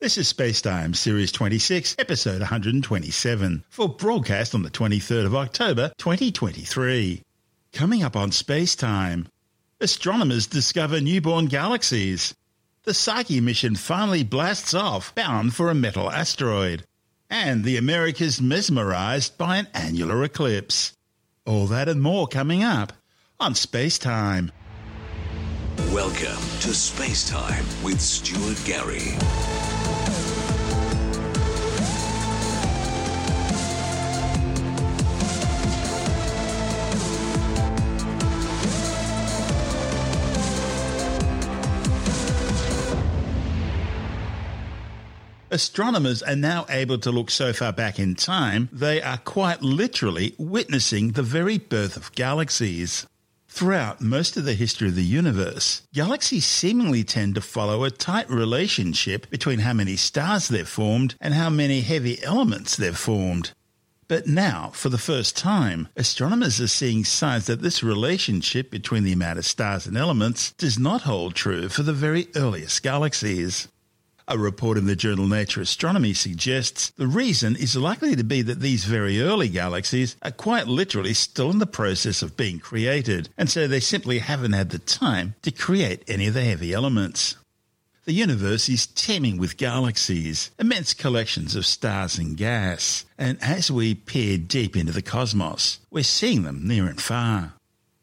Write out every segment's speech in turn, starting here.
This is Spacetime, Series 26, Episode 127, for broadcast on the 23rd of October 2023. Coming up on Spacetime, astronomers discover newborn galaxies. The Psyche mission finally blasts off, bound for a metal asteroid. And the Americas mesmerized by an annular eclipse. All that and more coming up on Spacetime. Welcome to Space Time with Stuart Gary. Astronomers are now able to look so far back in time, they are quite literally witnessing the very birth of galaxies. Throughout most of the history of the universe, galaxies seemingly tend to follow a tight relationship between how many stars they've formed and how many heavy elements they've formed. But now, for the first time, astronomers are seeing signs that this relationship between the amount of stars and elements does not hold true for the very earliest galaxies. A report in the journal Nature Astronomy suggests the reason is likely to be that these very early galaxies are quite literally still in the process of being created, and so they simply haven't had the time to create any of the heavy elements. The universe is teeming with galaxies, immense collections of stars and gas, and as we peer deep into the cosmos, we're seeing them near and far.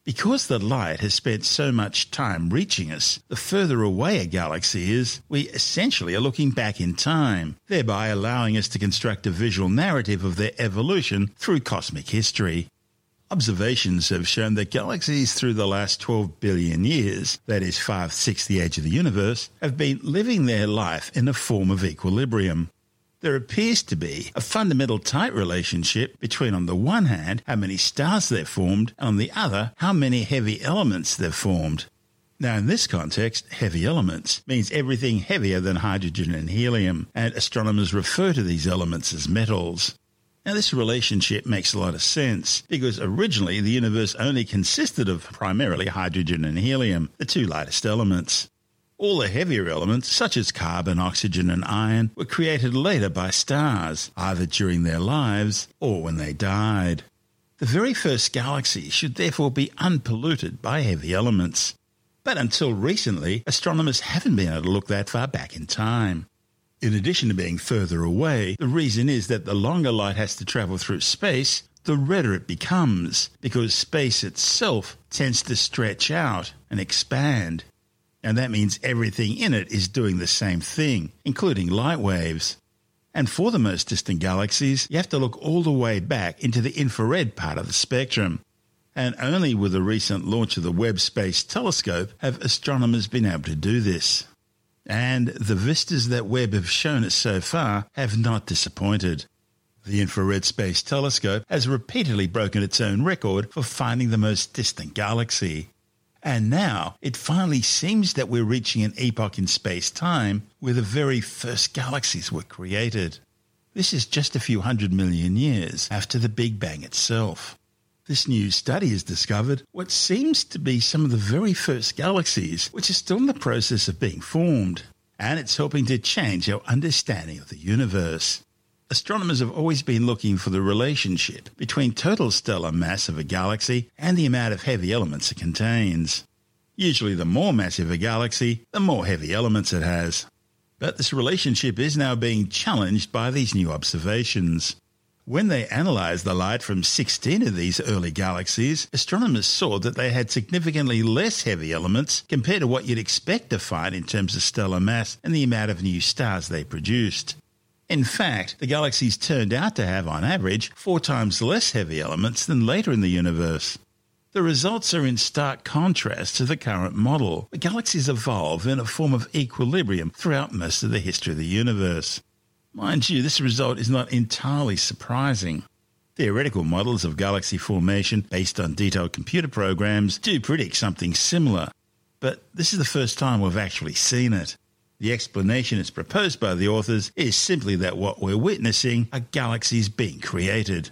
Because the light has spent so much time reaching us, the further away a galaxy is, we essentially are looking back in time, thereby allowing us to construct a visual narrative of their evolution through cosmic history. Observations have shown that galaxies through the last 12 billion years, that is five sixths the age of the universe, have been living their life in a form of equilibrium there appears to be a fundamental tight relationship between, on the one hand, how many stars they've formed, and on the other, how many heavy elements they've formed. Now, in this context, heavy elements means everything heavier than hydrogen and helium, and astronomers refer to these elements as metals. Now, this relationship makes a lot of sense because originally the universe only consisted of primarily hydrogen and helium, the two lightest elements. All the heavier elements, such as carbon, oxygen, and iron, were created later by stars, either during their lives or when they died. The very first galaxy should therefore be unpolluted by heavy elements. But until recently, astronomers haven't been able to look that far back in time. In addition to being further away, the reason is that the longer light has to travel through space, the redder it becomes, because space itself tends to stretch out and expand and that means everything in it is doing the same thing, including light waves. And for the most distant galaxies, you have to look all the way back into the infrared part of the spectrum. And only with the recent launch of the Webb Space Telescope have astronomers been able to do this. And the vistas that Webb have shown us so far have not disappointed. The Infrared Space Telescope has repeatedly broken its own record for finding the most distant galaxy. And now it finally seems that we're reaching an epoch in space time where the very first galaxies were created. This is just a few hundred million years after the Big Bang itself. This new study has discovered what seems to be some of the very first galaxies which are still in the process of being formed, and it's helping to change our understanding of the universe. Astronomers have always been looking for the relationship between total stellar mass of a galaxy and the amount of heavy elements it contains. Usually, the more massive a galaxy, the more heavy elements it has. But this relationship is now being challenged by these new observations. When they analysed the light from 16 of these early galaxies, astronomers saw that they had significantly less heavy elements compared to what you'd expect to find in terms of stellar mass and the amount of new stars they produced. In fact, the galaxies turned out to have, on average, four times less heavy elements than later in the universe. The results are in stark contrast to the current model. The galaxies evolve in a form of equilibrium throughout most of the history of the universe. Mind you, this result is not entirely surprising. Theoretical models of galaxy formation based on detailed computer programs do predict something similar, but this is the first time we've actually seen it. The explanation as proposed by the authors is simply that what we're witnessing are galaxies being created.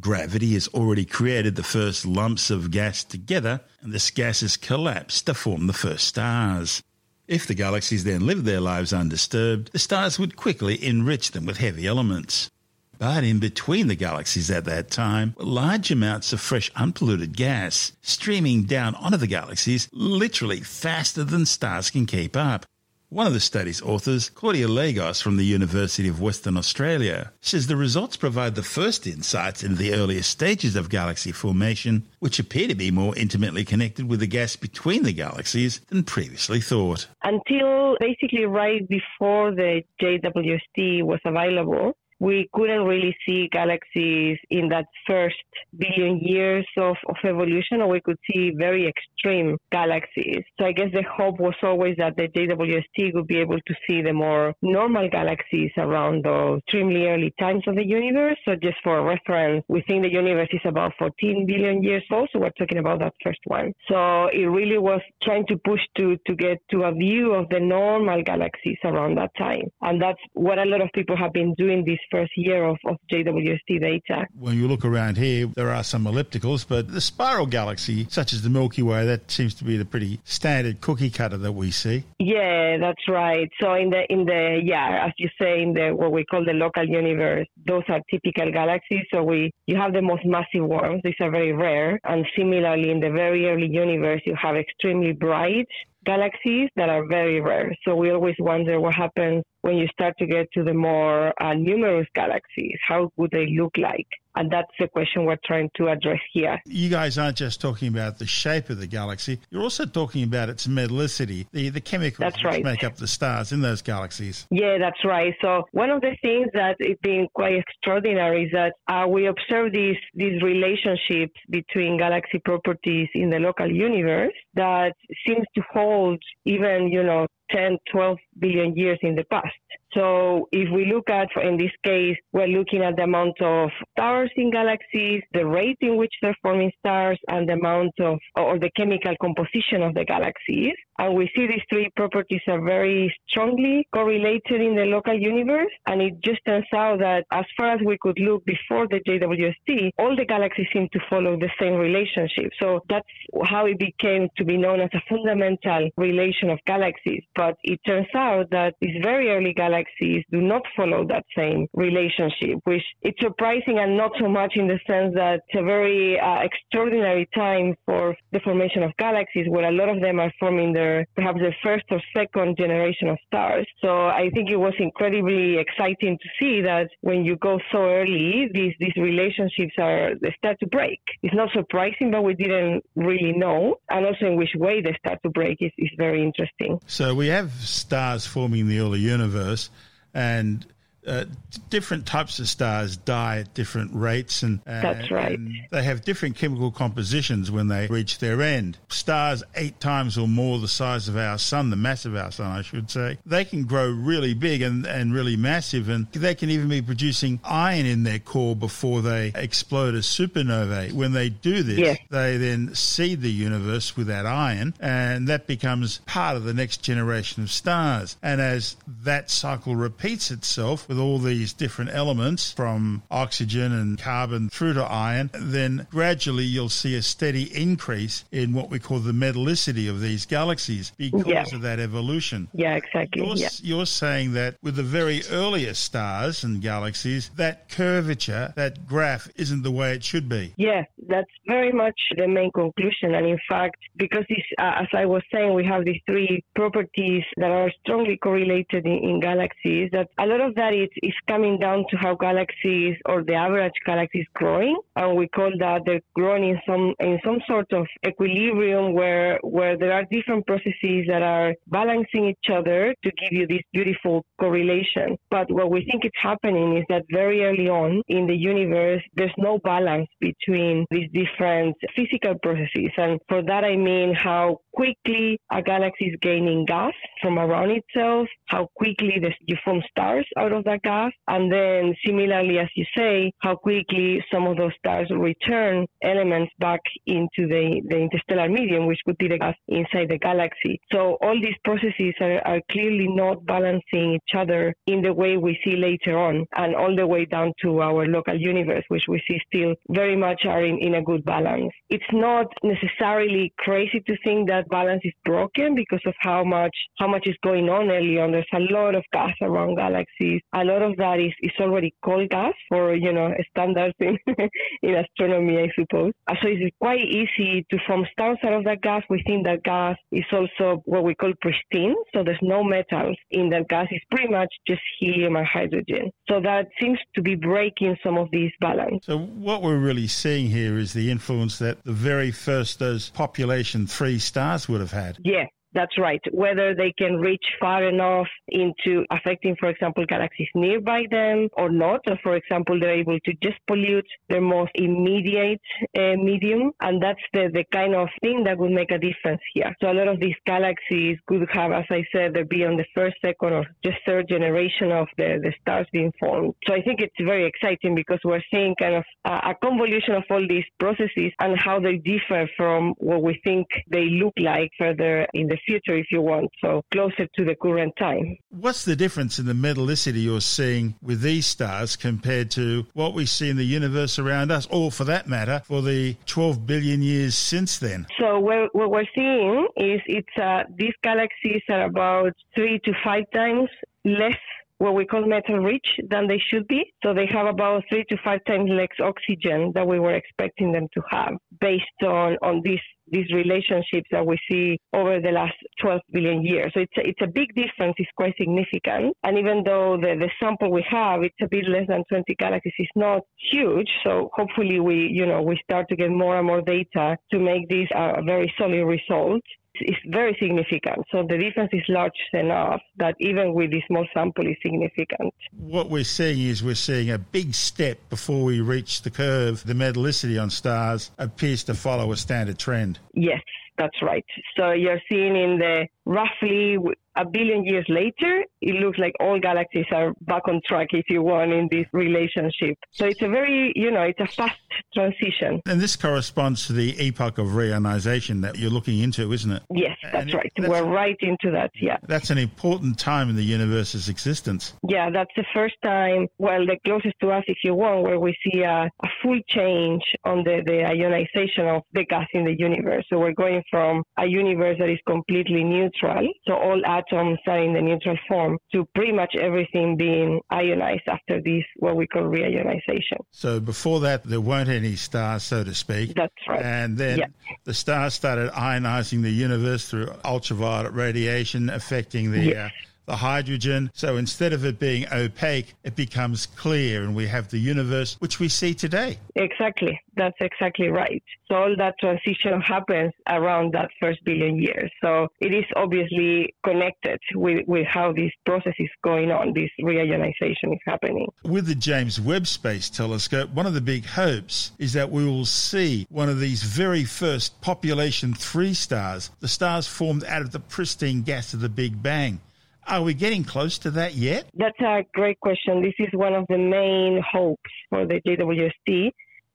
Gravity has already created the first lumps of gas together, and this gas has collapsed to form the first stars. If the galaxies then lived their lives undisturbed, the stars would quickly enrich them with heavy elements. But in between the galaxies at that time were large amounts of fresh unpolluted gas streaming down onto the galaxies literally faster than stars can keep up. One of the study's authors, Claudia Lagos from the University of Western Australia, says the results provide the first insights into the earliest stages of galaxy formation, which appear to be more intimately connected with the gas between the galaxies than previously thought. Until basically right before the JWST was available, we couldn't really see galaxies in that first billion years of, of evolution, or we could see very extreme galaxies. So I guess the hope was always that the JWST would be able to see the more normal galaxies around those extremely early times of the universe. So just for reference, we think the universe is about 14 billion years old, so we're talking about that first one. So it really was trying to push to, to get to a view of the normal galaxies around that time. And that's what a lot of people have been doing this first year of, of JWST data. When you look around here, there are some ellipticals, but the spiral galaxy, such as the Milky Way, that seems to be the pretty standard cookie cutter that we see. Yeah, that's right. So in the in the yeah, as you say, in the what we call the local universe, those are typical galaxies. So we you have the most massive ones; these are very rare. And similarly, in the very early universe, you have extremely bright galaxies that are very rare. So we always wonder what happens when you start to get to the more uh, numerous galaxies. How would they look like? And that's the question we're trying to address here. You guys aren't just talking about the shape of the galaxy, you're also talking about its metallicity, the, the chemicals that's right. make up the stars in those galaxies. Yeah, that's right. So one of the things that has been quite extraordinary is that uh, we observe these, these relationships between galaxy properties in the local universe that seems to hold even, you know, 10, 12 billion years in the past. So if we look at, in this case, we're looking at the amount of stars in galaxies, the rate in which they're forming stars, and the amount of, or the chemical composition of the galaxies. And we see these three properties are very strongly correlated in the local universe. And it just turns out that as far as we could look before the JWST, all the galaxies seem to follow the same relationship. So that's how it became to be known as a fundamental relation of galaxies. But it turns out that these very early galaxies do not follow that same relationship, which it's surprising and not so much in the sense that it's a very uh, extraordinary time for the formation of galaxies where a lot of them are forming their perhaps the first or second generation of stars. So I think it was incredibly exciting to see that when you go so early, these these relationships are they start to break. It's not surprising, but we didn't really know, and also in which way they start to break is, is very interesting. So we have stars forming in the early universe, and uh, different types of stars die at different rates, and, uh, that's right. And they have different chemical compositions when they reach their end. Stars eight times or more the size of our sun, the mass of our sun, I should say, they can grow really big and, and really massive, and they can even be producing iron in their core before they explode as supernovae. When they do this, yes. they then seed the universe with that iron, and that becomes part of the next generation of stars. And as that cycle repeats itself with all these different elements from oxygen and carbon through to iron, then gradually you'll see a steady increase in what we call the metallicity of these galaxies because yeah. of that evolution. Yeah, exactly. You're, yeah. you're saying that with the very earliest stars and galaxies, that curvature, that graph, isn't the way it should be. Yeah, that's very much the main conclusion. And in fact, because this, uh, as I was saying, we have these three properties that are strongly correlated in, in galaxies, that a lot of that is is coming down to how galaxies or the average galaxy is growing, and we call that they're growing in some in some sort of equilibrium where where there are different processes that are balancing each other to give you this beautiful correlation. But what we think is happening is that very early on in the universe, there's no balance between these different physical processes, and for that I mean how quickly a galaxy is gaining gas from around itself, how quickly you form stars out of that gas. And then similarly, as you say, how quickly some of those stars return elements back into the, the interstellar medium, which would be the gas inside the galaxy. So all these processes are, are clearly not balancing each other in the way we see later on and all the way down to our local universe, which we see still very much are in, in a good balance. It's not necessarily crazy to think that balance is broken because of how much how much is going on early on. There's a lot of gas around galaxies. A lot of that is, is already cold gas for you know standards in in astronomy, I suppose. Uh, so it's quite easy to form stars out of that gas. We think that gas is also what we call pristine, so there's no metals in that gas. It's pretty much just helium and hydrogen. So that seems to be breaking some of these balance. So what we're really seeing here is the influence that the very first those population three stars would have had. Yeah, that's right. Whether they can reach far enough into affecting, for example, galaxies nearby them or not, or for example, they're able to just pollute their most immediate uh, medium. And that's the, the kind of thing that would make a difference here. So a lot of these galaxies could have, as I said, they be on the first, second, or just third generation of the, the stars being formed. So I think it's very exciting because we're seeing kind of a, a convolution of all these processes and how they differ from what we think they look like further in the future, if you want, so closer to the current time. What's the difference in the metallicity you're seeing with these stars compared to what we see in the universe around us, or for that matter, for the 12 billion years since then? So what, we're seeing is it's uh, these galaxies are about three to five times less what we call metal rich than they should be. So they have about three to five times less oxygen that we were expecting them to have based on, on these these relationships that we see over the last 12 billion years. So it's a, it's a big difference. It's quite significant. And even though the, the sample we have, it's a bit less than 20 galaxies, it's not huge. So hopefully we, you know, we start to get more and more data to make this a very solid result is very significant. So the difference is large enough that even with this small sample is significant. What we're seeing is we're seeing a big step before we reach the curve. The metallicity on stars appears to follow a standard trend. Yes, that's right. So you're seeing in the roughly a billion years later, it looks like all galaxies are back on track, if you want, in this relationship. So it's a very, you know, it's a fast transition. And this corresponds to the epoch of reionization that you're looking into, isn't it? Yes, that's right. That's, We're right into that, yeah. That's an important time in the universe's existence. Yeah, that's the first time, well, the closest to us, if you want, where we see a, a full change on the, the ionization of the gas in the universe. So we're going from a universe that is completely neutral, so all atoms are in the neutral form, to pretty much everything being ionized after this, what we call reionization. So before that, there weren't any stars, so to speak. That's right. And then yeah. the stars started ionizing the universe through ultraviolet radiation, affecting the. Yes. Uh, the hydrogen. So instead of it being opaque, it becomes clear, and we have the universe which we see today. Exactly. That's exactly right. So all that transition happens around that first billion years. So it is obviously connected with, with how this process is going on, this reionization is happening. With the James Webb Space Telescope, one of the big hopes is that we will see one of these very first population three stars, the stars formed out of the pristine gas of the Big Bang. Are we getting close to that yet? That's a great question. This is one of the main hopes for the JWST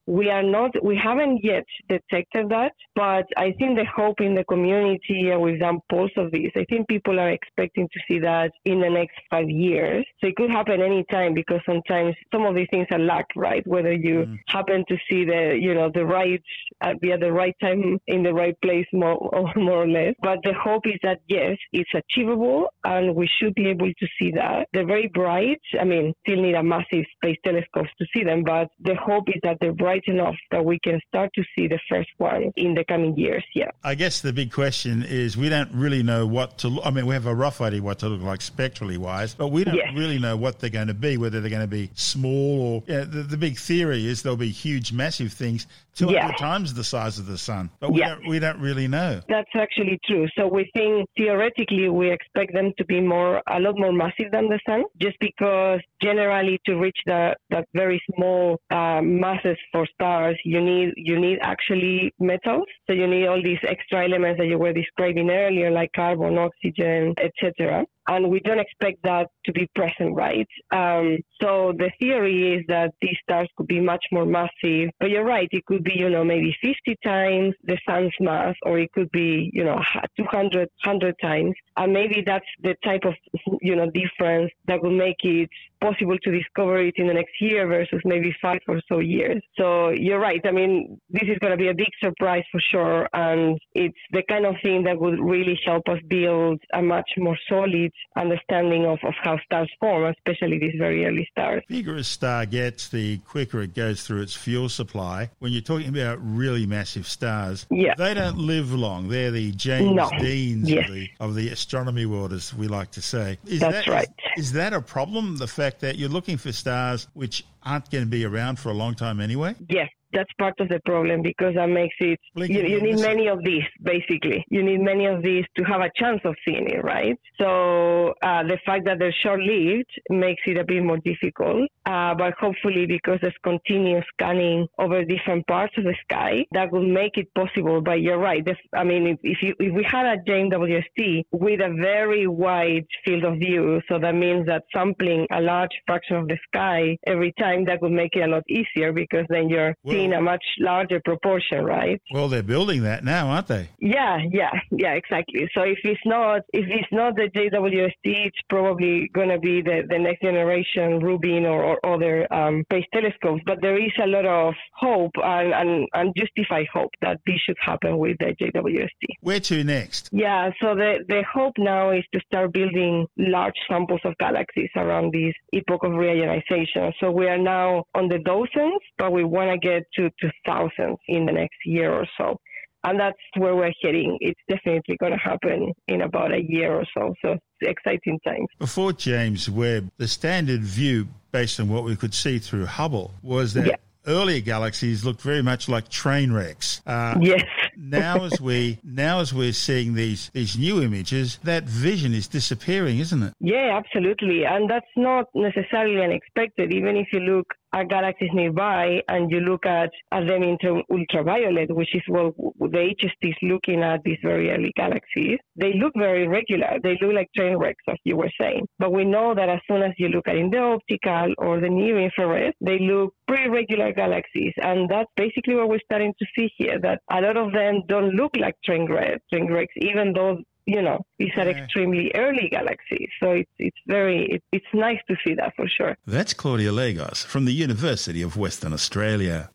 we are not, we haven't yet detected that, but I think the hope in the community, and we've done polls of this, I think people are expecting to see that in the next five years. So it could happen anytime because sometimes some of these things are luck, right? Whether you mm. happen to see the, you know, the right, uh, be at the right time in the right place more or, more or less. But the hope is that yes, it's achievable and we should be able to see that. They're very bright. I mean, still need a massive space telescope to see them, but the hope is that they're bright bright enough that we can start to see the first one in the coming years. Yeah. I guess the big question is we don't really know what to look. I mean, we have a rough idea what to look like spectrally wise, but we don't yes. really know what they're going to be, whether they're going to be small or yeah, the, the, big theory is there'll be huge, massive things 200 yeah. times the size of the sun, but we, yeah. don't, we don't really know. That's actually true. So we think theoretically we expect them to be more, a lot more massive than the sun, just because generally to reach the, that very small uh, masses for stars, you need, you need actually metals. So you need all these extra elements that you were describing earlier, like carbon, oxygen, etc. and we don't expect that to be present, right? Um, so the theory is that these stars could be much more massive, but you're right, it could be, you know, maybe 50 times the sun's mass, or it could be, you know, 200, 100 times, and maybe that's the type of, you know, difference that will make it possible to discover it in the next year versus maybe five or so years. So you're right. I mean, this is going to be a big surprise for sure. And it's the kind of thing that would really help us build a much more solid understanding of, of how stars form, especially these very early stars. The bigger a star gets, the quicker it goes through its fuel supply. When you're talking about really massive stars, yeah. they don't live long. They're the James no. Deans yes. of, the, of the astronomy world, as we like to say. Is That's that, right. Is, is that a problem, the fact that you're looking for stars which aren't going to be around for a long time anyway? Yes, that's part of the problem because that makes it you, you, need many of these basically. You need many of these to have a chance of seeing it right? So uh, the fact that they're short-lived makes it a bit more difficult uh, but hopefully because there's continuous scanning over different parts of the sky that will make it possible. But you're right i mean if, if, you, if we had a JWST with a very wide field of view so that means that sampling a large fraction of the sky every time that would make it a lot easier because then you're well, in a much larger proportion, right? Well, they're building that now, aren't they? Yeah, yeah, yeah, exactly. So if it's not if it's not the JWST, it's probably going to be the, the next generation Rubin or, or other um, space telescopes. But there is a lot of hope and, and, and justified hope that this should happen with the JWST. Where to next? Yeah, so the, the hope now is to start building large samples of galaxies around this epoch of reionization. So we are now on the dozens, but we want to get to, to thousands in the next year or so. And that's where we're heading. It's definitely going to happen in about a year or so. So exciting times. Before James Webb, the standard view, based on what we could see through Hubble, was that yeah. earlier galaxies looked very much like train wrecks. Uh, yes. now as we now as we're seeing these these new images, that vision is disappearing, isn't it? Yeah, absolutely. And that's not necessarily unexpected. Even if you look are galaxies nearby and you look at, at them into ultraviolet, which is what the HST is looking at these very early galaxies, they look very regular. They look like train wrecks, as you were saying. But we know that as soon as you look at in the optical or the near infrared, they look pretty regular galaxies. And that's basically what we're starting to see here, that a lot of them don't look like train wrecks, train wrecks even though you know, these are extremely early galaxies. So it's, it's very, it, it's nice to see that for sure. That's Claudia Lagos from the University of Western Australia.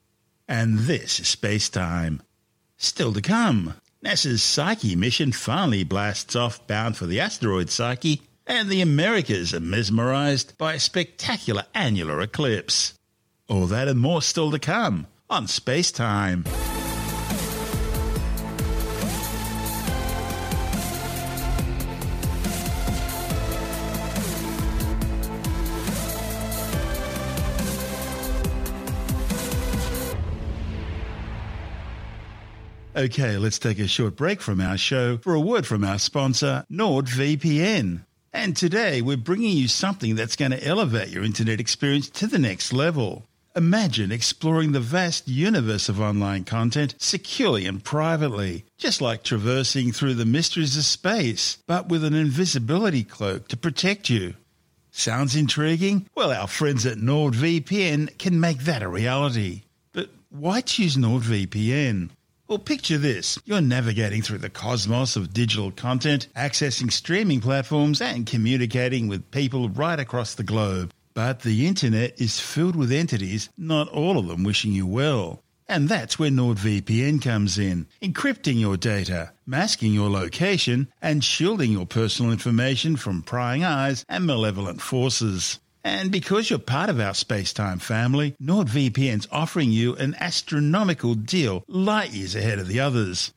And this is Space Time. Still to come, NASA's Psyche mission finally blasts off bound for the asteroid Psyche, and the Americas are mesmerized by a spectacular annular eclipse. All that and more still to come on Space Time. Okay, let's take a short break from our show for a word from our sponsor, NordVPN. And today we're bringing you something that's going to elevate your internet experience to the next level. Imagine exploring the vast universe of online content securely and privately, just like traversing through the mysteries of space, but with an invisibility cloak to protect you. Sounds intriguing? Well, our friends at NordVPN can make that a reality. But why choose NordVPN? Well, picture this. You're navigating through the cosmos of digital content, accessing streaming platforms, and communicating with people right across the globe. But the internet is filled with entities, not all of them wishing you well. And that's where NordVPN comes in, encrypting your data, masking your location, and shielding your personal information from prying eyes and malevolent forces. And because you're part of our space-time family, NordVPN's offering you an astronomical deal light years ahead of the others.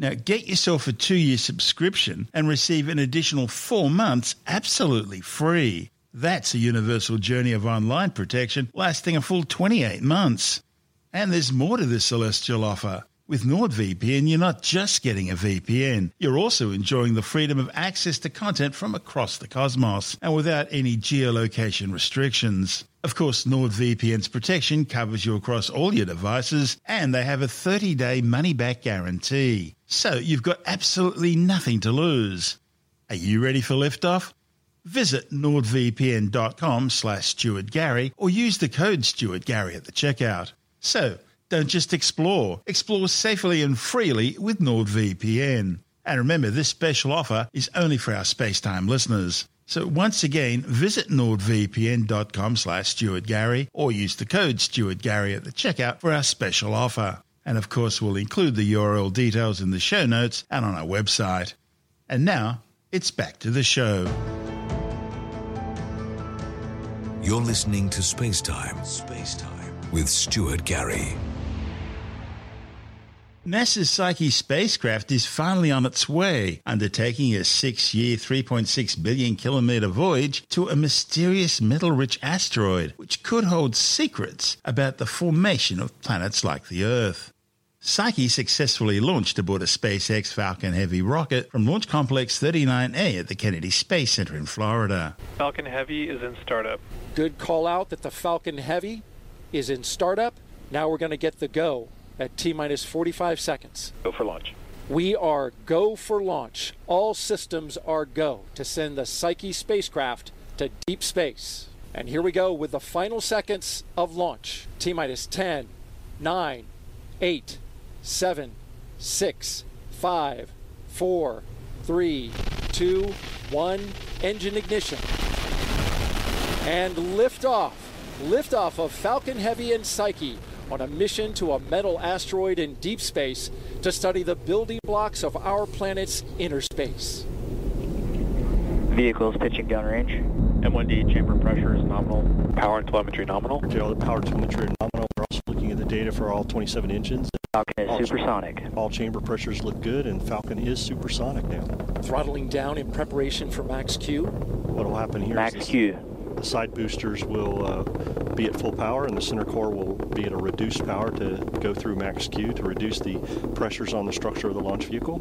Now get yourself a two-year subscription and receive an additional four months absolutely free. That's a universal journey of online protection lasting a full 28 months. And there's more to this celestial offer. With NordVPN, you're not just getting a VPN, you're also enjoying the freedom of access to content from across the cosmos and without any geolocation restrictions. Of course, NordVPN's protection covers you across all your devices and they have a 30 day money back guarantee. So you've got absolutely nothing to lose. Are you ready for liftoff? Visit nordvpn.com slash stuartgary or use the code stuartgary at the checkout. So, don't just explore. Explore safely and freely with NordVPN. And remember, this special offer is only for our Spacetime listeners. So once again, visit nordvpn.com slash stuartgary or use the code stuartgary at the checkout for our special offer. And of course, we'll include the URL details in the show notes and on our website. And now, it's back to the show. You're listening to Spacetime. Spacetime with Stuart Gary. NASA's Psyche spacecraft is finally on its way, undertaking a six year, 3.6 billion kilometer voyage to a mysterious metal rich asteroid, which could hold secrets about the formation of planets like the Earth. Psyche successfully launched aboard a SpaceX Falcon Heavy rocket from Launch Complex 39A at the Kennedy Space Center in Florida. Falcon Heavy is in startup. Good call out that the Falcon Heavy is in startup. Now we're going to get the go at T minus 45 seconds. Go for launch. We are go for launch. All systems are go to send the Psyche spacecraft to deep space. And here we go with the final seconds of launch. T minus 10, 9, 8, 7, 6, 5, 4, 3, 2, 1. Engine ignition. And liftoff. Liftoff of Falcon Heavy and Psyche on a mission to a metal asteroid in deep space to study the building blocks of our planet's inner space. Vehicles pitching downrange. M1D chamber pressure is nominal. Power and telemetry nominal. All the power telemetry nominal. We're also looking at the data for all 27 engines. Falcon is All supersonic. All chamber pressures look good, and Falcon is supersonic now. Throttling down in preparation for Max Q. What will happen here? Max this- Q. the side boosters will uh, be at full power, and the center core will be at a reduced power to go through max Q to reduce the pressures on the structure of the launch vehicle.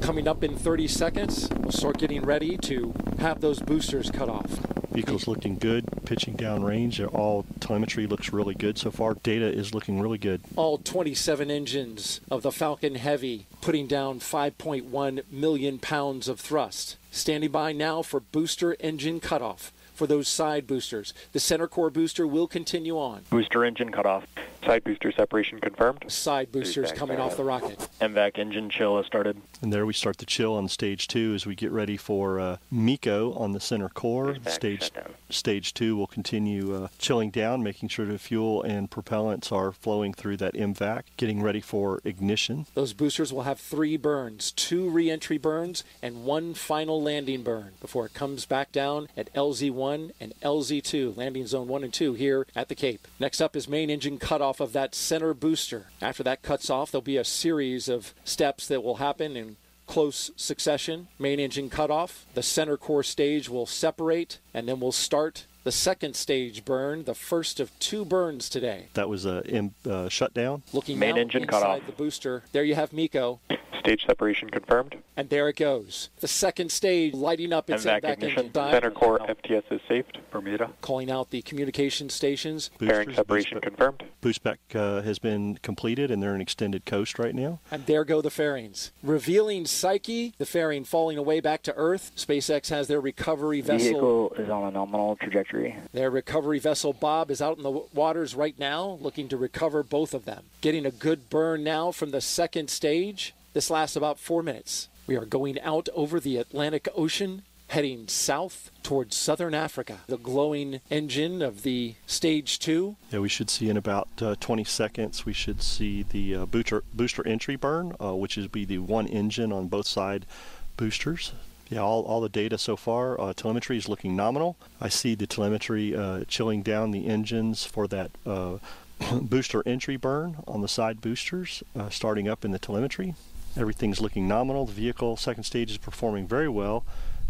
Coming up in 30 seconds, we'll start getting ready to have those boosters cut off. Vehicle's looking good, pitching down range. All telemetry looks really good so far. Data is looking really good. All 27 engines of the Falcon Heavy putting down 5.1 million pounds of thrust. Standing by now for booster engine cutoff for those side boosters. The center core booster will continue on. Booster engine cut off. Side booster separation confirmed. Side boosters coming off the rocket. MVAC engine chill has started. And there we start the chill on stage two as we get ready for uh, MECO on the center core. Stage stage two will continue uh, chilling down, making sure the fuel and propellants are flowing through that MVAC, getting ready for ignition. Those boosters will have three burns two re entry burns and one final landing burn before it comes back down at LZ1 and LZ2, landing zone 1 and 2 here at the Cape. Next up is main engine cutoff of that center booster. After that cuts off, there'll be a series of steps that will happen in close succession. Main engine cutoff, the center core stage will separate, and then we'll start the second stage burn, the first of two burns today. That was a uh, shutdown. Looking Main engine inside cutoff. the booster, there you have MECO. Stage separation confirmed. And there it goes. The second stage lighting up its MVAC MVAC ignition. engine dive, Center core FTS is saved. Bermuda. calling out the communication stations. Bearing separation boost, confirmed. boost back uh, has been completed, and they're in extended coast right now. And there go the fairings. Revealing Psyche, the fairing falling away back to Earth. SpaceX has their recovery vessel. Vehicle is on a nominal trajectory. Their recovery vessel Bob is out in the waters right now, looking to recover both of them. Getting a good burn now from the second stage. This lasts about four minutes. We are going out over the Atlantic Ocean, heading south towards southern Africa. The glowing engine of the stage two. Yeah, we should see in about uh, 20 seconds. We should see the uh, booster booster entry burn, uh, which is be the one engine on both side boosters. Yeah, all, all the data so far, uh, telemetry is looking nominal. I see the telemetry uh, chilling down the engines for that uh, booster entry burn on the side boosters, uh, starting up in the telemetry. Everything's looking nominal. The vehicle second stage is performing very well,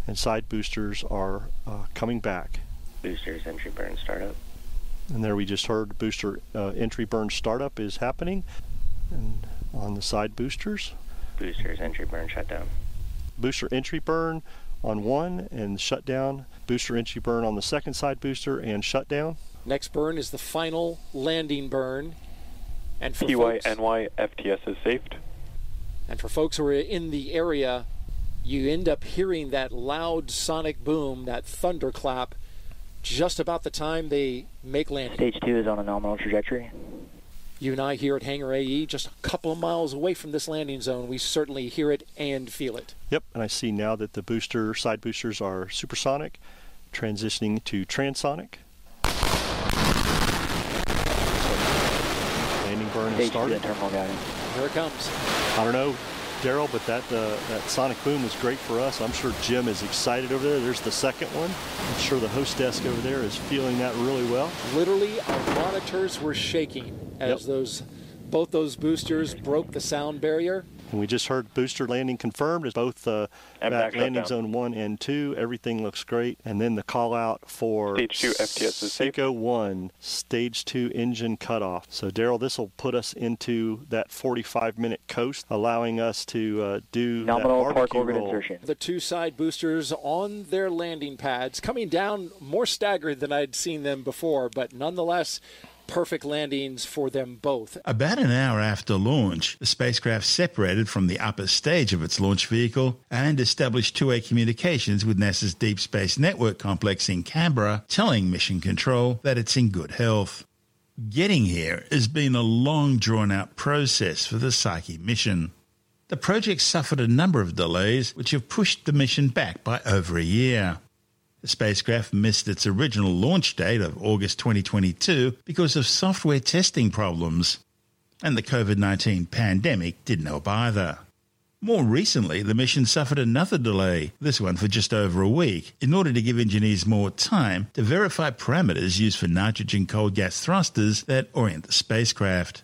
and side boosters are uh, coming back. Boosters entry burn startup. And there we just heard booster uh, entry burn startup is happening. And on the side boosters, Boosters entry burn shutdown. booster entry burn on one and shutdown, booster entry burn on the second side booster and shutdown. Next burn is the final landing burn. And for folks, PYNY FTS is saved. And for folks who are in the area you end up hearing that loud sonic boom, that thunderclap, just about the time they make landing. Stage 2 is on a nominal trajectory. You and I here at Hangar AE, just a couple of miles away from this landing zone, we certainly hear it and feel it. Yep, and I see now that the booster side boosters are supersonic, transitioning to transonic. So landing burn has Stage 2 started. and terminal guidance. Here it comes. I don't know, Daryl, but that uh, that sonic boom was great for us. I'm sure Jim is excited over there. There's the second one. I'm sure the host desk over there is feeling that really well. Literally, our monitors were shaking as Yep. those both those boosters broke the sound barrier. And we just heard booster landing confirmed as both uh, back back landing zone one and two. Everything looks great. And then the call out for Stage two FTS is safe. SECO one stage two engine cutoff. So Daryl, this will put us into that 45 minute coast, allowing us to uh, do Nominal that park orbit roll. insertion. The two side boosters on their landing pads, coming down more staggered than I'd seen them before, but nonetheless, perfect landings for them both. About an hour after launch, the spacecraft separated from the upper stage of its launch vehicle and established two-way communications with NASA's Deep Space Network complex in Canberra, telling Mission Control that it's in good health. Getting here has been a long drawn-out process for the Psyche mission. The project suffered a number of delays which have pushed the mission back by over a year. The spacecraft missed its original launch date of August 2022 because of software testing problems, and the COVID 19 pandemic didn't help either. More recently, the mission suffered another delay, this one for just over a week, in order to give engineers more time to verify parameters used for nitrogen cold gas thrusters that orient the spacecraft.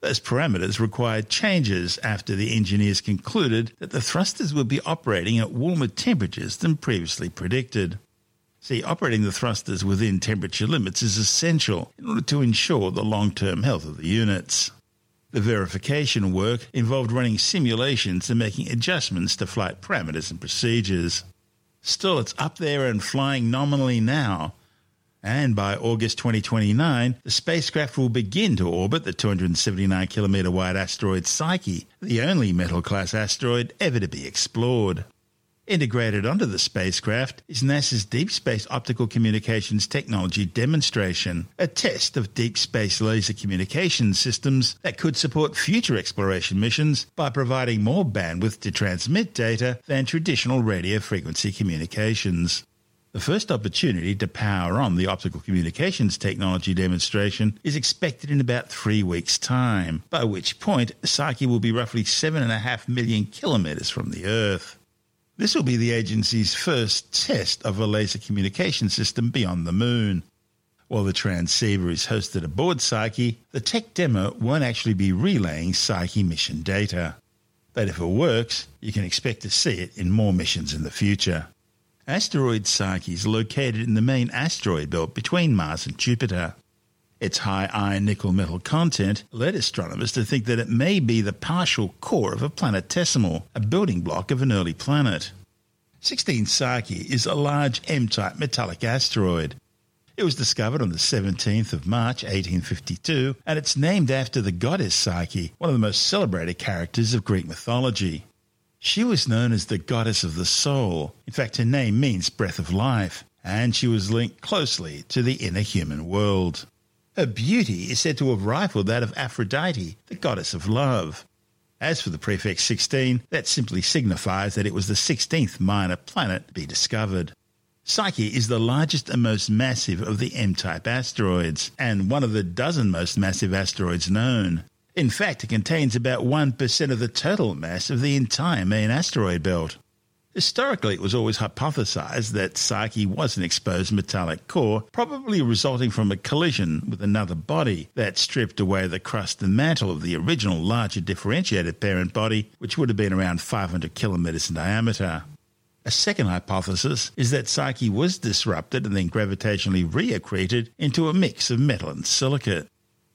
Those parameters required changes after the engineers concluded that the thrusters would be operating at warmer temperatures than previously predicted. See, operating the thrusters within temperature limits is essential in order to ensure the long term health of the units. The verification work involved running simulations and making adjustments to flight parameters and procedures. Still, it's up there and flying nominally now. And by August 2029, the spacecraft will begin to orbit the 279 kilometre wide asteroid Psyche, the only metal class asteroid ever to be explored. Integrated onto the spacecraft is NASA's Deep Space Optical Communications Technology Demonstration, a test of deep space laser communication systems that could support future exploration missions by providing more bandwidth to transmit data than traditional radio frequency communications. The first opportunity to power on the optical communications technology demonstration is expected in about three weeks' time, by which point Psyche will be roughly 7.5 million kilometres from the Earth. This will be the agency's first test of a laser communication system beyond the moon. While the transceiver is hosted aboard Psyche, the tech demo won't actually be relaying Psyche mission data. But if it works, you can expect to see it in more missions in the future. Asteroid Psyche is located in the main asteroid belt between Mars and Jupiter. Its high iron nickel metal content led astronomers to think that it may be the partial core of a planetesimal, a building block of an early planet. 16 Psyche is a large M-type metallic asteroid. It was discovered on the 17th of March 1852 and it's named after the goddess Psyche, one of the most celebrated characters of Greek mythology. She was known as the goddess of the soul. In fact, her name means breath of life, and she was linked closely to the inner human world. Her beauty is said to have rivaled that of Aphrodite, the goddess of love. As for the prefix 16, that simply signifies that it was the 16th minor planet to be discovered. Psyche is the largest and most massive of the M-type asteroids, and one of the dozen most massive asteroids known. In fact, it contains about 1% of the total mass of the entire main asteroid belt. Historically, it was always hypothesized that Psyche was an exposed metallic core, probably resulting from a collision with another body that stripped away the crust and mantle of the original larger differentiated parent body, which would have been around 500 kilometers in diameter. A second hypothesis is that Psyche was disrupted and then gravitationally reaccreted into a mix of metal and silicate.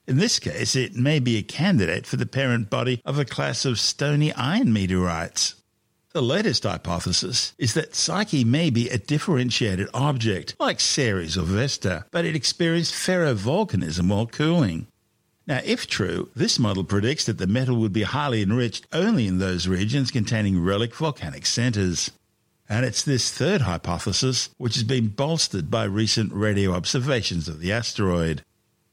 In this case, it may be a candidate for the parent body of a class of stony iron meteorites. The latest hypothesis is that Psyche may be a differentiated object, like Ceres or Vesta, but it experienced ferrovolcanism while cooling. Now, if true, this model predicts that the metal would be highly enriched only in those regions containing relic volcanic centers. And it's this third hypothesis which has been bolstered by recent radio observations of the asteroid.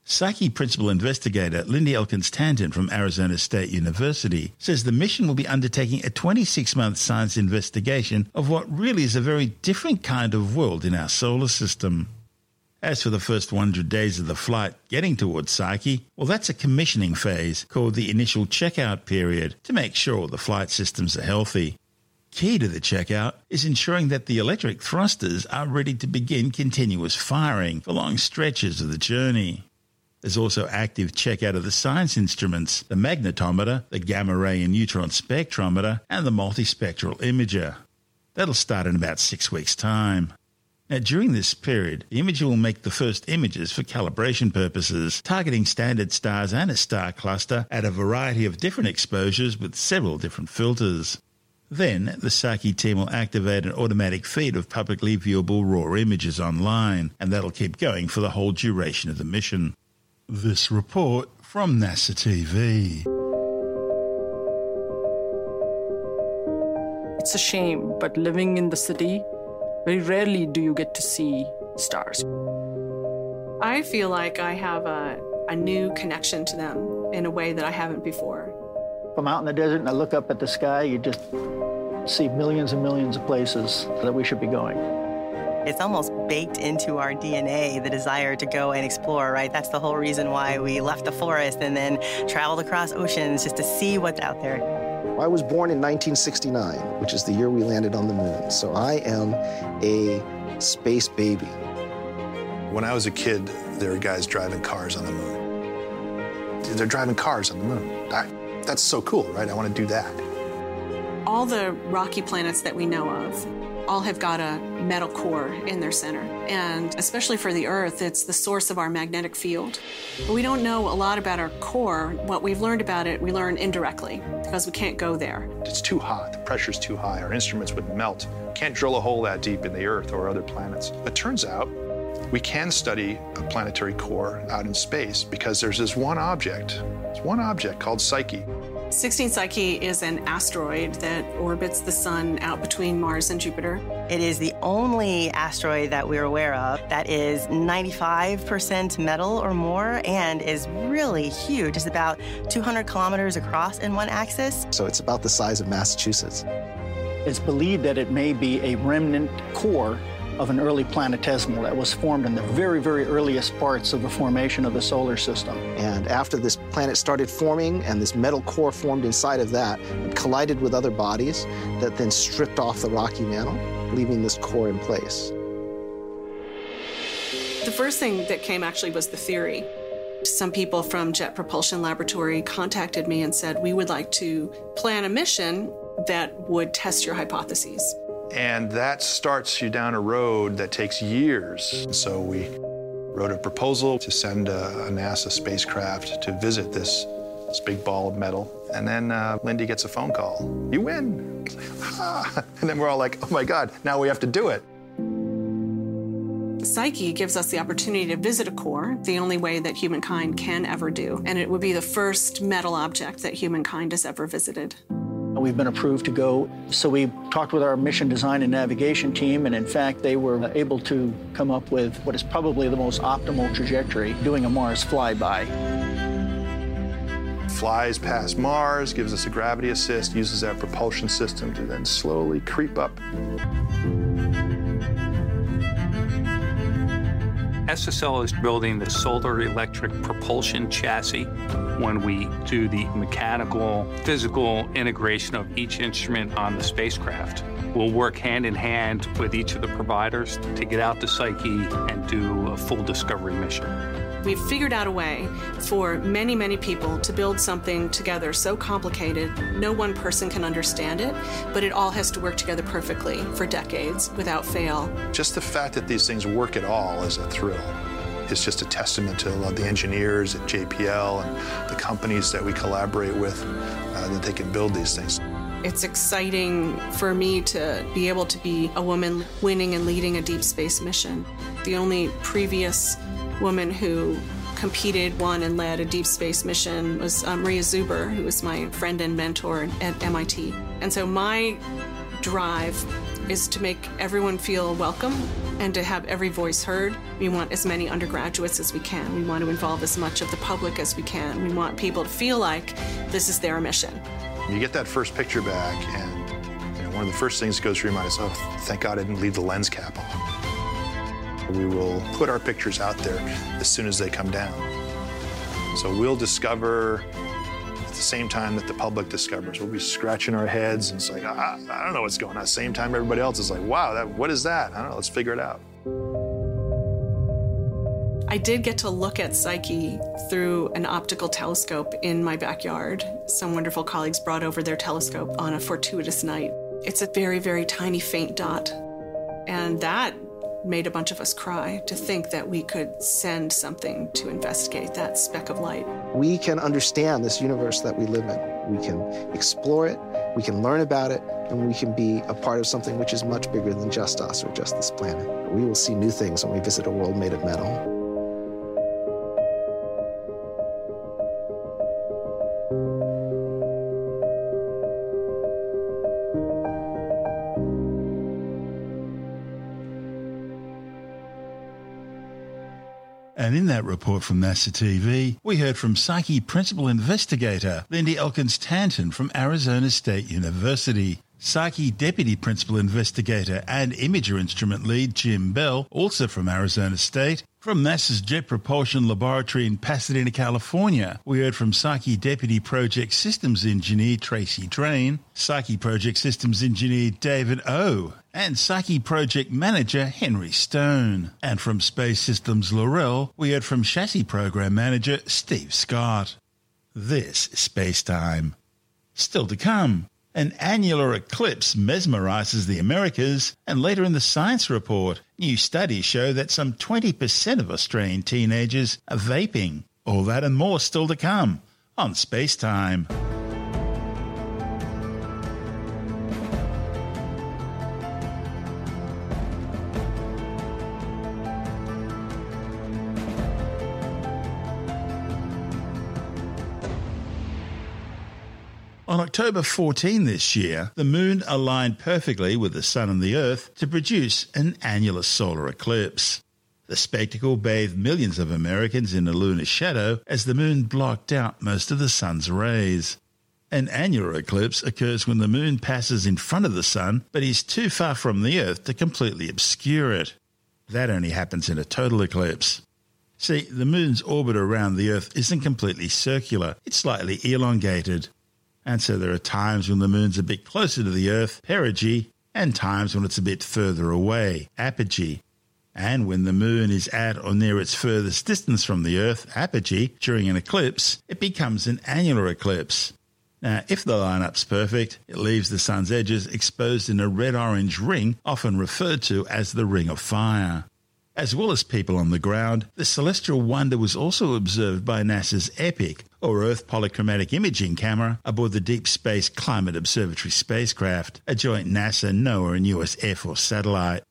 Psyche principal investigator Lindy Elkins Tanton from Arizona State University says the mission will be undertaking a 26 month science investigation of what really is a very different kind of world in our solar system. As for the first 100 days of the flight getting towards Psyche, well, that's a commissioning phase called the initial checkout period to make sure the flight systems are healthy. Key to the checkout is ensuring that the electric thrusters are ready to begin continuous firing for long stretches of the journey. There's also active checkout of the science instruments, the magnetometer, the gamma ray and neutron spectrometer, and the multispectral imager. That'll start in about six weeks' time. Now, during this period, the imager will make the first images for calibration purposes, targeting standard stars and a star cluster at a variety of different exposures with several different filters. Then, the Psyche team will activate an automatic feed of publicly viewable raw images online, and that'll keep going for the whole duration of the mission. This report from NASA TV. It's a shame, but living in the city, very rarely do you get to see stars. I feel like I have a, a new connection to them in a way that I haven't before. If I'm out in the desert and I look up at the sky, you just see millions and millions of places that we should be going. It's almost baked into our DNA, the desire to go and explore, right? That's the whole reason why we left the forest and then traveled across oceans just to see what's out there. I was born in 1969, which is the year we landed on the moon. So I am a space baby. When I was a kid, there were guys driving cars on the moon. They're driving cars on the moon. I, that's so cool, right? I want to do that. All the rocky planets that we know of all have got a metal core in their center. And especially for the Earth, it's the source of our magnetic field. But we don't know a lot about our core. What we've learned about it, we learn indirectly because we can't go there. It's too hot. The pressure's too high. Our instruments would melt. Can't drill a hole that deep in the Earth or other planets. It turns out we can study a planetary core out in space because there's this one object. It's one object called Psyche. 16 Psyche is an asteroid that orbits the sun out between Mars and Jupiter. It is the only asteroid that we're aware of that is 95% metal or more and is really huge. It's about 200 kilometers across in one axis. So it's about the size of Massachusetts. It's believed that it may be a remnant core of an early planetesimal that was formed in the very, very earliest parts of the formation of the solar system. And after this planet started forming and this metal core formed inside of that, it collided with other bodies that then stripped off the rocky mantle, leaving this core in place. The first thing that came actually was the theory. Some people from Jet Propulsion Laboratory contacted me and said, We would like to plan a mission that would test your hypotheses. And that starts you down a road that takes years. So we wrote a proposal to send a, a NASA spacecraft to visit this, this big ball of metal. And then uh, Lindy gets a phone call. You win. and then we're all like, oh my God, now we have to do it. Psyche gives us the opportunity to visit a core, the only way that humankind can ever do. And it would be the first metal object that humankind has ever visited. We've been approved to go. So we talked with our mission design and navigation team, and in fact, they were able to come up with what is probably the most optimal trajectory doing a Mars flyby. Flies past Mars, gives us a gravity assist, uses that propulsion system to then slowly creep up. SSL is building the solar electric propulsion chassis. When we do the mechanical, physical integration of each instrument on the spacecraft, we'll work hand in hand with each of the providers to get out to Psyche and do a full discovery mission. We've figured out a way for many, many people to build something together so complicated, no one person can understand it, but it all has to work together perfectly for decades without fail. Just the fact that these things work at all is a thrill. It's just a testament to the engineers at JPL and the companies that we collaborate with uh, that they can build these things. It's exciting for me to be able to be a woman winning and leading a deep space mission. The only previous woman who competed, won, and led a deep space mission was uh, Maria Zuber, who was my friend and mentor at MIT. And so my drive is to make everyone feel welcome and to have every voice heard. We want as many undergraduates as we can. We want to involve as much of the public as we can. We want people to feel like this is their mission. You get that first picture back, and you know, one of the first things that goes through your mind is, oh, thank God I didn't leave the lens cap on. We will put our pictures out there as soon as they come down. So we'll discover at the same time that the public discovers. We'll be scratching our heads and it's like, I, I don't know what's going on. Same time, everybody else is like, wow, that, what is that? I don't know, let's figure it out. I did get to look at Psyche through an optical telescope in my backyard. Some wonderful colleagues brought over their telescope on a fortuitous night. It's a very, very tiny, faint dot. And that made a bunch of us cry to think that we could send something to investigate that speck of light. We can understand this universe that we live in. We can explore it, we can learn about it, and we can be a part of something which is much bigger than just us or just this planet. We will see new things when we visit a world made of metal. That report from NASA TV, we heard from Psyche principal investigator Lindy Elkins Tanton from Arizona State University. Psyche Deputy Principal Investigator and Imager Instrument Lead Jim Bell, also from Arizona State. From NASA's Jet Propulsion Laboratory in Pasadena, California, we heard from Psyche Deputy Project Systems Engineer Tracy Drain, Psyche Project Systems Engineer David O, and Psyche Project Manager Henry Stone. And from Space Systems Loral, we heard from Chassis Program Manager Steve Scott. This is Space Time. Still to come. An annular eclipse mesmerizes the Americas, and later in the science report, new studies show that some 20% of Australian teenagers are vaping. All that and more still to come on Space Time. October 14 this year, the moon aligned perfectly with the sun and the earth to produce an annular solar eclipse. The spectacle bathed millions of Americans in a lunar shadow as the moon blocked out most of the sun's rays. An annular eclipse occurs when the moon passes in front of the sun but is too far from the earth to completely obscure it. That only happens in a total eclipse. See, the moon's orbit around the earth isn't completely circular, it's slightly elongated. And so there are times when the moon's a bit closer to the Earth, perigee, and times when it's a bit further away, apogee. And when the moon is at or near its furthest distance from the Earth, apogee, during an eclipse, it becomes an annular eclipse. Now, if the lineup's perfect, it leaves the sun's edges exposed in a red orange ring, often referred to as the Ring of Fire. As well as people on the ground, the celestial wonder was also observed by NASA's EPIC, or Earth Polychromatic Imaging Camera, aboard the Deep Space Climate Observatory spacecraft, a joint NASA, NOAA, and US Air Force satellite.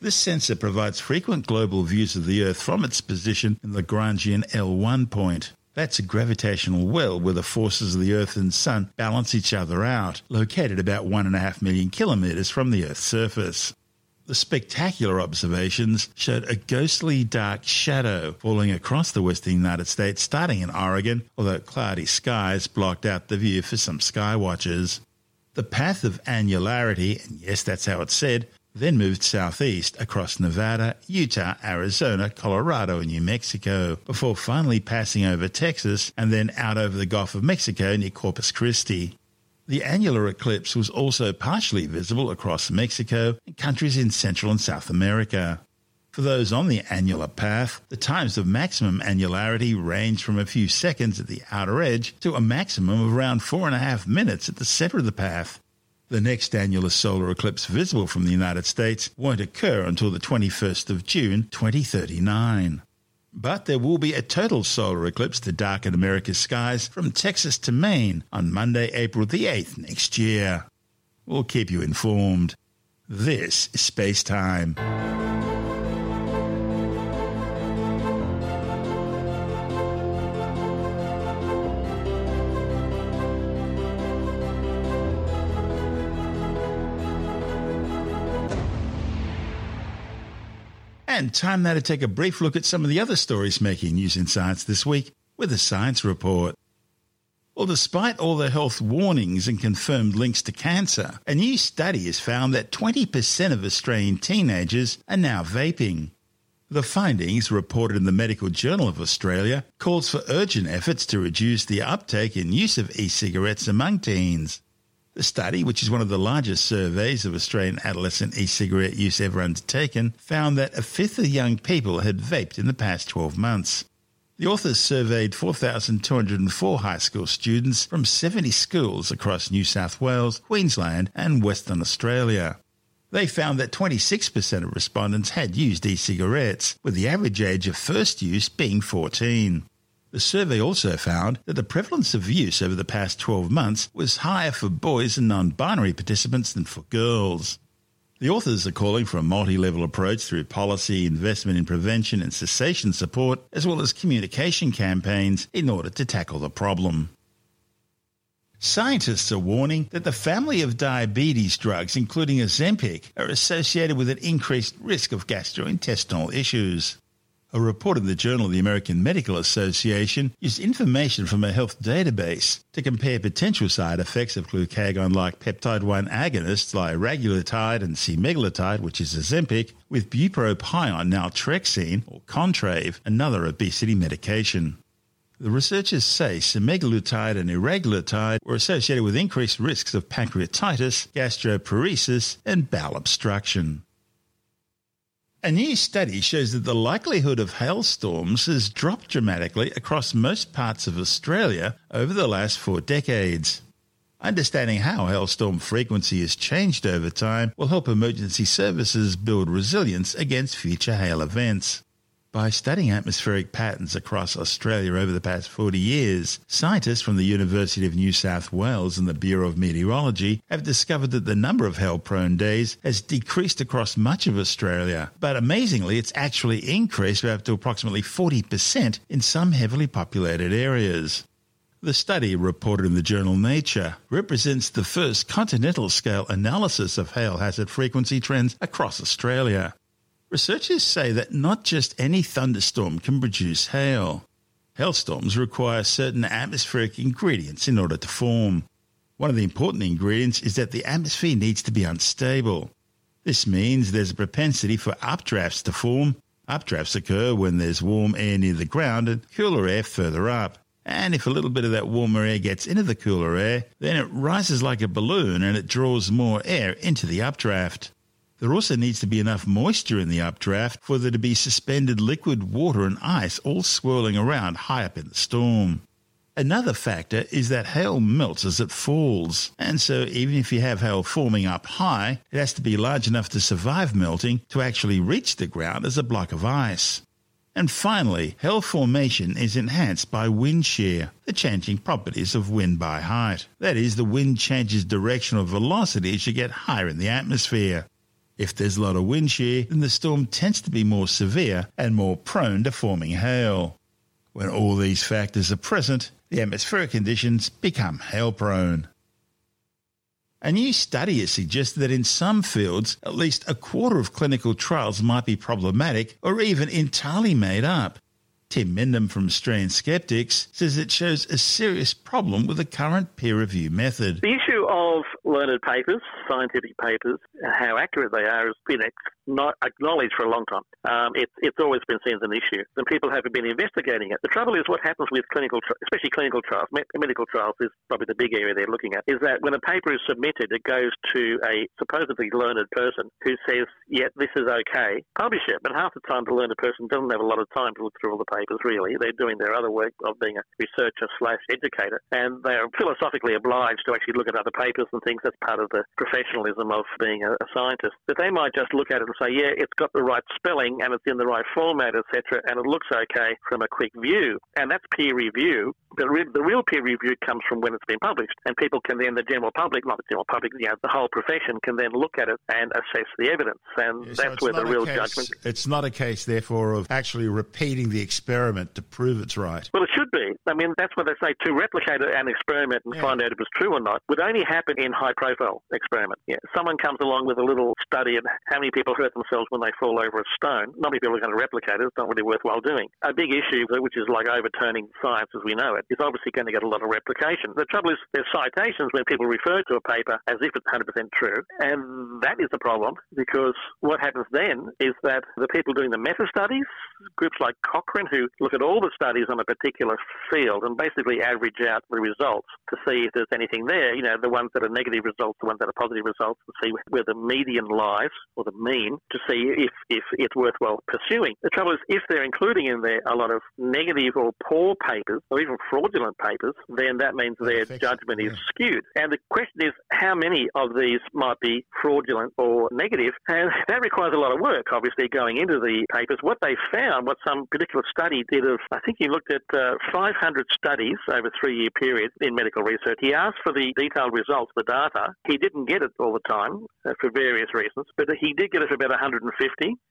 This sensor provides frequent global views of the Earth from its position in the Lagrangian L1 point. That's a gravitational well where the forces of the Earth and Sun balance each other out, located about 1.5 million kilometres from the Earth's surface. The spectacular observations showed a ghostly dark shadow falling across the western United States, starting in Oregon, although cloudy skies blocked out the view for some sky watchers. The path of annularity, and yes, that's how it's said, then moved southeast across Nevada, Utah, Arizona, Colorado, and New Mexico, before finally passing over Texas and then out over the Gulf of Mexico near Corpus Christi. The annular eclipse was also partially visible across Mexico and countries in Central and South America. For those on the annular path, the times of maximum annularity range from a few seconds at the outer edge to a maximum of around four and a half minutes at the center of the path. The next annular solar eclipse visible from the United States won't occur until the 21st of June 2039. But there will be a total solar eclipse to darken America's skies from Texas to Maine on Monday, April the 8th next year. We'll keep you informed. This is Space Time. And time now to take a brief look at some of the other stories making news in science this week with a science report. Well, despite all the health warnings and confirmed links to cancer, a new study has found that 20% of Australian teenagers are now vaping. The findings, reported in the Medical Journal of Australia, calls for urgent efforts to reduce the uptake and use of e-cigarettes among teens. The study, which is one of the largest surveys of Australian adolescent e-cigarette use ever undertaken, found that a fifth of young people had vaped in the past 12 months. The authors surveyed 4,204 high school students from 70 schools across New South Wales, Queensland, and Western Australia. They found that 26% of respondents had used e cigarettes, with the average age of first use being 14. The survey also found that the prevalence of use over the past 12 months was higher for boys and non binary participants than for girls. The authors are calling for a multi level approach through policy, investment in prevention and cessation support, as well as communication campaigns in order to tackle the problem. Scientists are warning that the family of diabetes drugs, including Ozempic, are associated with an increased risk of gastrointestinal issues. A report in the Journal of the American Medical Association used information from a health database to compare potential side effects of glucagon like peptide 1 agonists like liraglutide and semaglutide, which is Ozempic, with bupropion naltrexone or Contrave, another obesity medication. The researchers say semaglutide and liraglutide were associated with increased risks of pancreatitis, gastroparesis, and bowel obstruction. A new study shows that the likelihood of hailstorms has dropped dramatically across most parts of Australia over the last four decades. Understanding how hailstorm frequency has changed over time will help emergency services build resilience against future hail events. By studying atmospheric patterns across Australia over the past 40 years, scientists from the University of New South Wales and the Bureau of Meteorology have discovered that the number of hail prone days has decreased across much of Australia, but amazingly, it's actually increased up to approximately 40% in some heavily populated areas. The study, reported in the journal Nature, represents the first continental scale analysis of hail hazard frequency trends across Australia. Researchers say that not just any thunderstorm can produce hail. Hailstorms require certain atmospheric ingredients in order to form. One of the important ingredients is that the atmosphere needs to be unstable. This means there's a propensity for updrafts to form. Updrafts occur when there's warm air near the ground and cooler air further up. And if a little bit of that warmer air gets into the cooler air, then it rises like a balloon and it draws more air into the updraft. There also needs to be enough moisture in the updraft for there to be suspended liquid water and ice all swirling around high up in the storm. Another factor is that hail melts as it falls, and so even if you have hail forming up high, it has to be large enough to survive melting to actually reach the ground as a block of ice. And finally, hail formation is enhanced by wind shear, the changing properties of wind by height. That is, the wind changes direction or velocity as you get higher in the atmosphere. If there's a lot of wind shear, then the storm tends to be more severe and more prone to forming hail. When all these factors are present, the atmospheric conditions become hail prone. A new study has suggested that in some fields, at least a quarter of clinical trials might be problematic or even entirely made up. Tim Mendham from Australian Skeptics says it shows a serious problem with the current peer review method. The issue of learned papers, scientific papers, how accurate they are has been not acknowledged for a long time. Um, it's it's always been seen as an issue, and people have been investigating it. The trouble is, what happens with clinical, especially clinical trials, medical trials is probably the big area they're looking at. Is that when a paper is submitted, it goes to a supposedly learned person who says, "Yeah, this is okay, publish it." But half the time, the learned person doesn't have a lot of time to look through all the papers. Really, they're doing their other work of being a researcher slash educator, and they are philosophically obliged to actually look at other papers and things. That's part of the professionalism of being a, a scientist. But they might just look at it and say, yeah, it's got the right spelling and it's in the right format, etc., and it looks okay from a quick view. And that's peer review. The, re- the real peer review comes from when it's been published, and people can then, the general public, not the general public, you know, the whole profession can then look at it and assess the evidence. And yeah, so that's where the real case, judgment. It's not a case, therefore, of actually repeating the experiment to prove it's right. Well, it should be. I mean, that's what they say to replicate an experiment and yeah. find out if it's true or not would only happen in high profile experiment. Yeah. Someone comes along with a little study of how many people hurt themselves when they fall over a stone. Not many people are going to replicate it. It's not really worthwhile doing. A big issue, which is like overturning science as we know it, is obviously going to get a lot of replication. The trouble is there's citations where people refer to a paper as if it's 100% true, and that is the problem because what happens then is that the people doing the meta studies, groups like Cochrane, who look at all the studies on a particular field and basically average out the results to see if there's anything there, you know, the ones that are negative results, the ones that are positive results, and see where the median lies or the mean to see if, if it's worthwhile pursuing. The trouble is, if they're including in there a lot of negative or poor papers or even fraudulent papers, then that means their judgment is skewed. And the question is, how many of these might be fraudulent or negative? And that requires a lot of work, obviously, going into the papers. What they found, what some particular study did of, I think he looked at uh, 500 studies over a three year period in medical research. He asked for the detailed results, the data. He didn't get it all the time uh, for various reasons, but he did get it for about 150,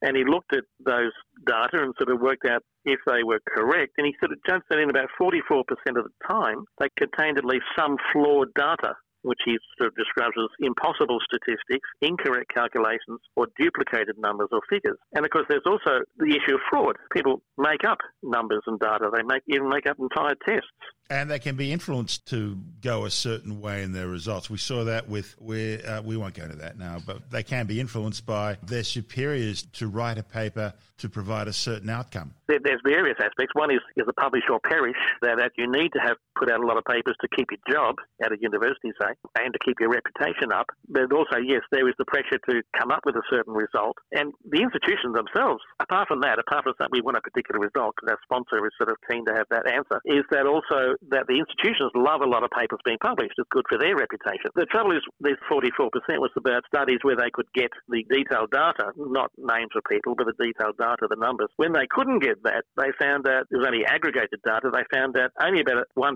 and he looked at those data and sort of worked out if they were correct. And he sort of judged that in about 44% of the time, they contained at least some flawed data which he sort of describes as impossible statistics, incorrect calculations, or duplicated numbers or figures. And of course, there's also the issue of fraud. People make up numbers and data. They make even make up entire tests. And they can be influenced to go a certain way in their results. We saw that with where uh, we won't go into that now, but they can be influenced by their superiors to write a paper to provide a certain outcome. There's various aspects. One is, is a publish or perish, that, that you need to have put out a lot of papers to keep your job at a university, say, and to keep your reputation up. But also, yes, there is the pressure to come up with a certain result. And the institutions themselves, apart from that, apart from that we want a particular result because our sponsor is sort of keen to have that answer, is that also that the institutions love a lot of papers being published. It's good for their reputation. The trouble is, this 44% was about studies where they could get the detailed data, not names of people, but the detailed data, the numbers. When they couldn't get that, they found that it was only aggregated data. They found that only about 1%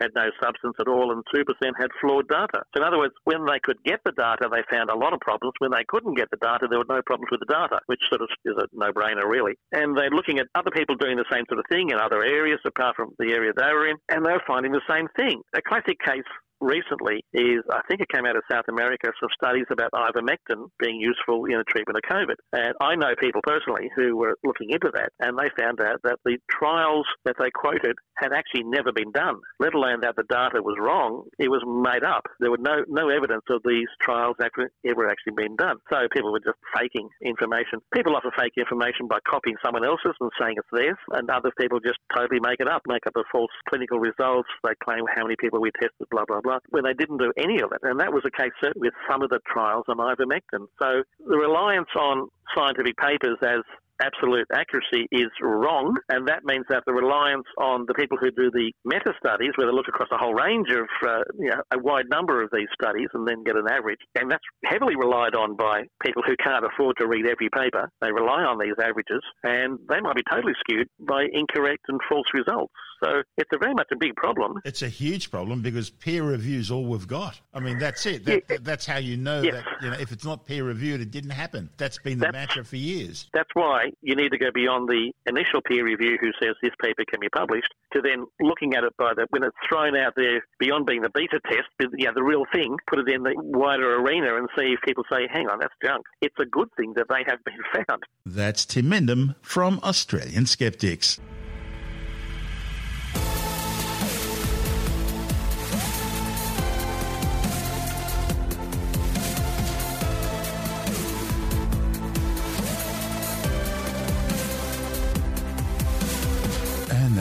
had no substance at all and 2% had flawed data. So in other words, when they could get the data, they found a lot of problems. When they couldn't get the data, there were no problems with the data, which sort of is a no-brainer, really. And they're looking at other people doing the same sort of thing in other areas apart from the area they were in, and they're finding the same thing. A classic case recently is, I think it came out of South America, some studies about ivermectin being useful in the treatment of COVID. And I know people personally who were looking into that, and they found out that the trials that they quoted had actually never been done, let alone that the data was wrong. It was made up. There was no, no evidence of these trials ever actually being done. So people were just faking information. People often fake information by copying someone else's and saying it's theirs, and other people just totally make it up, make up a false clinical results. They claim how many people we tested, blah, blah, blah blah, where they didn't do any of it. And that was the case certainly with some of the trials on ivermectin. So the reliance on scientific papers as absolute accuracy is wrong, and that means that the reliance on the people who do the meta studies, where they look across a whole range of, uh, you know, a wide number of these studies and then get an average, and that's heavily relied on by people who can't afford to read every paper. They rely on these averages, and they might be totally skewed by incorrect and false results. So it's a very much a big problem. It's a huge problem because peer review is all we've got. I mean, that's it. That, yeah. That's how you know yes. that you know if it's not peer reviewed, it didn't happen. That's been the that's, mantra for years. That's why you need to go beyond the initial peer review who says this paper can be published to then looking at it by the when it's thrown out there beyond being the beta test, you know, the real thing, put it in the wider arena and see if people say, hang on, that's junk. It's a good thing that they have been found. That's Tim Mendham from Australian Skeptics.